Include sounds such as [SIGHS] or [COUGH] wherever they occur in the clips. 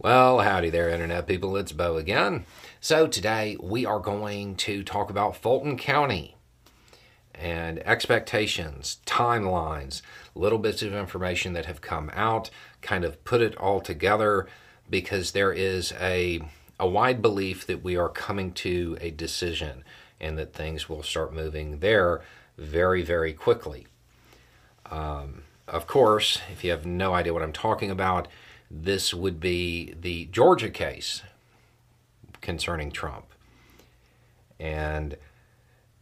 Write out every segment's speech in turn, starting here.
Well, howdy there, Internet people. It's Beau again. So, today we are going to talk about Fulton County and expectations, timelines, little bits of information that have come out, kind of put it all together because there is a, a wide belief that we are coming to a decision and that things will start moving there very, very quickly. Um, of course, if you have no idea what I'm talking about, this would be the Georgia case concerning Trump. And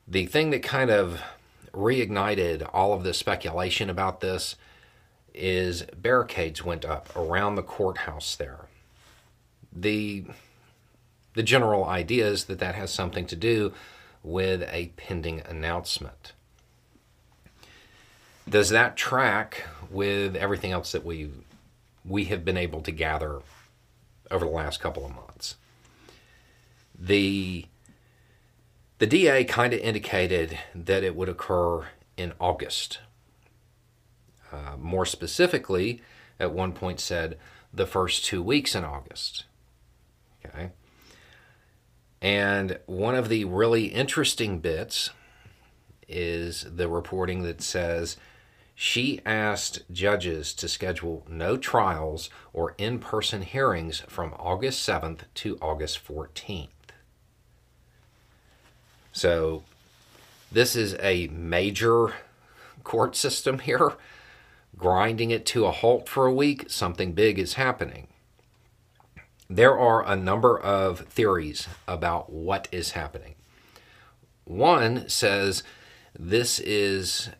the thing that kind of reignited all of the speculation about this is barricades went up around the courthouse there. The the general idea is that that has something to do with a pending announcement. Does that track with everything else that we we have been able to gather over the last couple of months. The the DA kind of indicated that it would occur in August. Uh, more specifically, at one point said the first two weeks in August. Okay. And one of the really interesting bits is the reporting that says she asked judges to schedule no trials or in person hearings from August 7th to August 14th. So, this is a major court system here. Grinding it to a halt for a week, something big is happening. There are a number of theories about what is happening. One says this is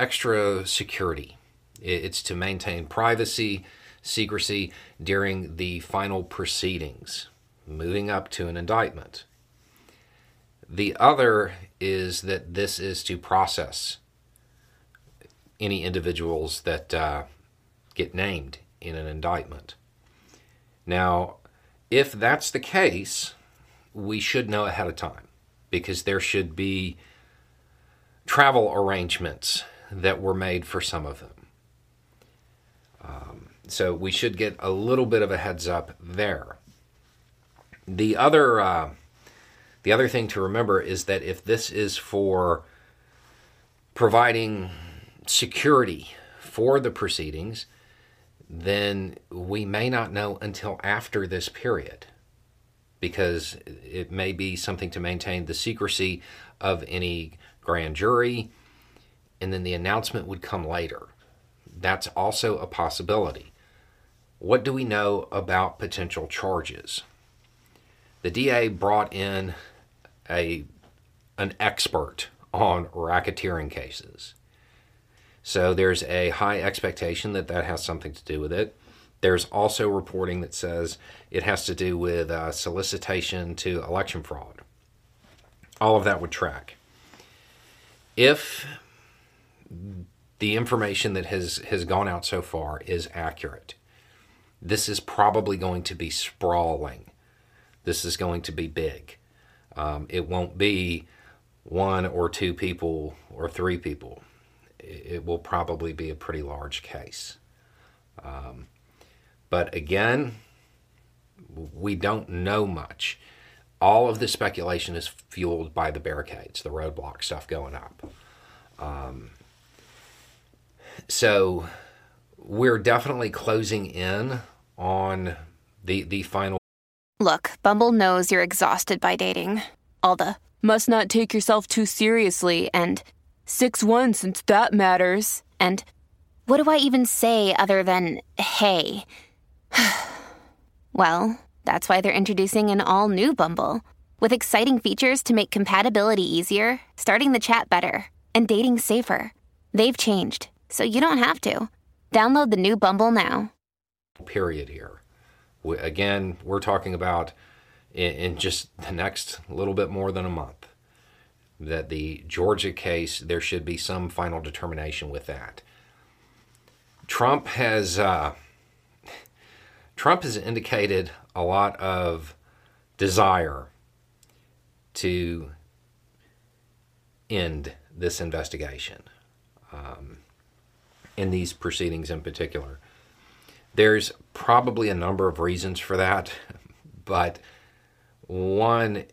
extra security. It's to maintain privacy, secrecy during the final proceedings, moving up to an indictment. The other is that this is to process any individuals that uh, get named in an indictment. Now, if that's the case, we should know ahead of time because there should be travel arrangements that were made for some of them. Um, so we should get a little bit of a heads up there. The other, uh, the other thing to remember is that if this is for providing security for the proceedings, then we may not know until after this period because it may be something to maintain the secrecy of any grand jury and then the announcement would come later. That's also a possibility. What do we know about potential charges? The DA brought in a an expert on racketeering cases. So there's a high expectation that that has something to do with it. There's also reporting that says it has to do with uh, solicitation to election fraud. All of that would track. If the information that has has gone out so far is accurate. This is probably going to be sprawling. This is going to be big. Um, it won't be one or two people or three people. It will probably be a pretty large case. Um, but again, we don't know much. All of the speculation is fueled by the barricades, the roadblock stuff going up. Um, so we're definitely closing in on the the final Look, Bumble knows you're exhausted by dating. All the must not take yourself too seriously and 6 1 since that matters. And what do I even say other than hey? [SIGHS] well, that's why they're introducing an all new Bumble with exciting features to make compatibility easier, starting the chat better, and dating safer. They've changed so you don't have to. Download the new Bumble now. Period here. We, again, we're talking about in, in just the next little bit more than a month that the Georgia case, there should be some final determination with that. Trump has uh, Trump has indicated a lot of desire to end this investigation. Um, in these proceedings in particular. There's probably a number of reasons for that, [LAUGHS] but one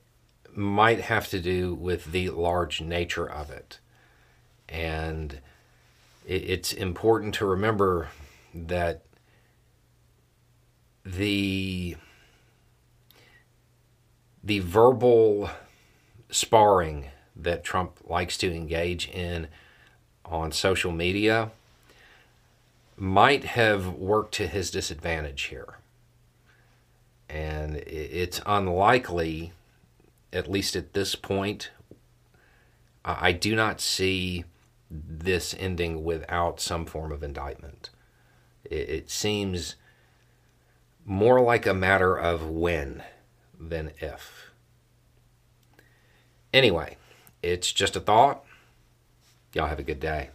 might have to do with the large nature of it. And it's important to remember that the the verbal sparring that Trump likes to engage in on social media might have worked to his disadvantage here. And it's unlikely, at least at this point, I do not see this ending without some form of indictment. It seems more like a matter of when than if. Anyway, it's just a thought. Y'all have a good day.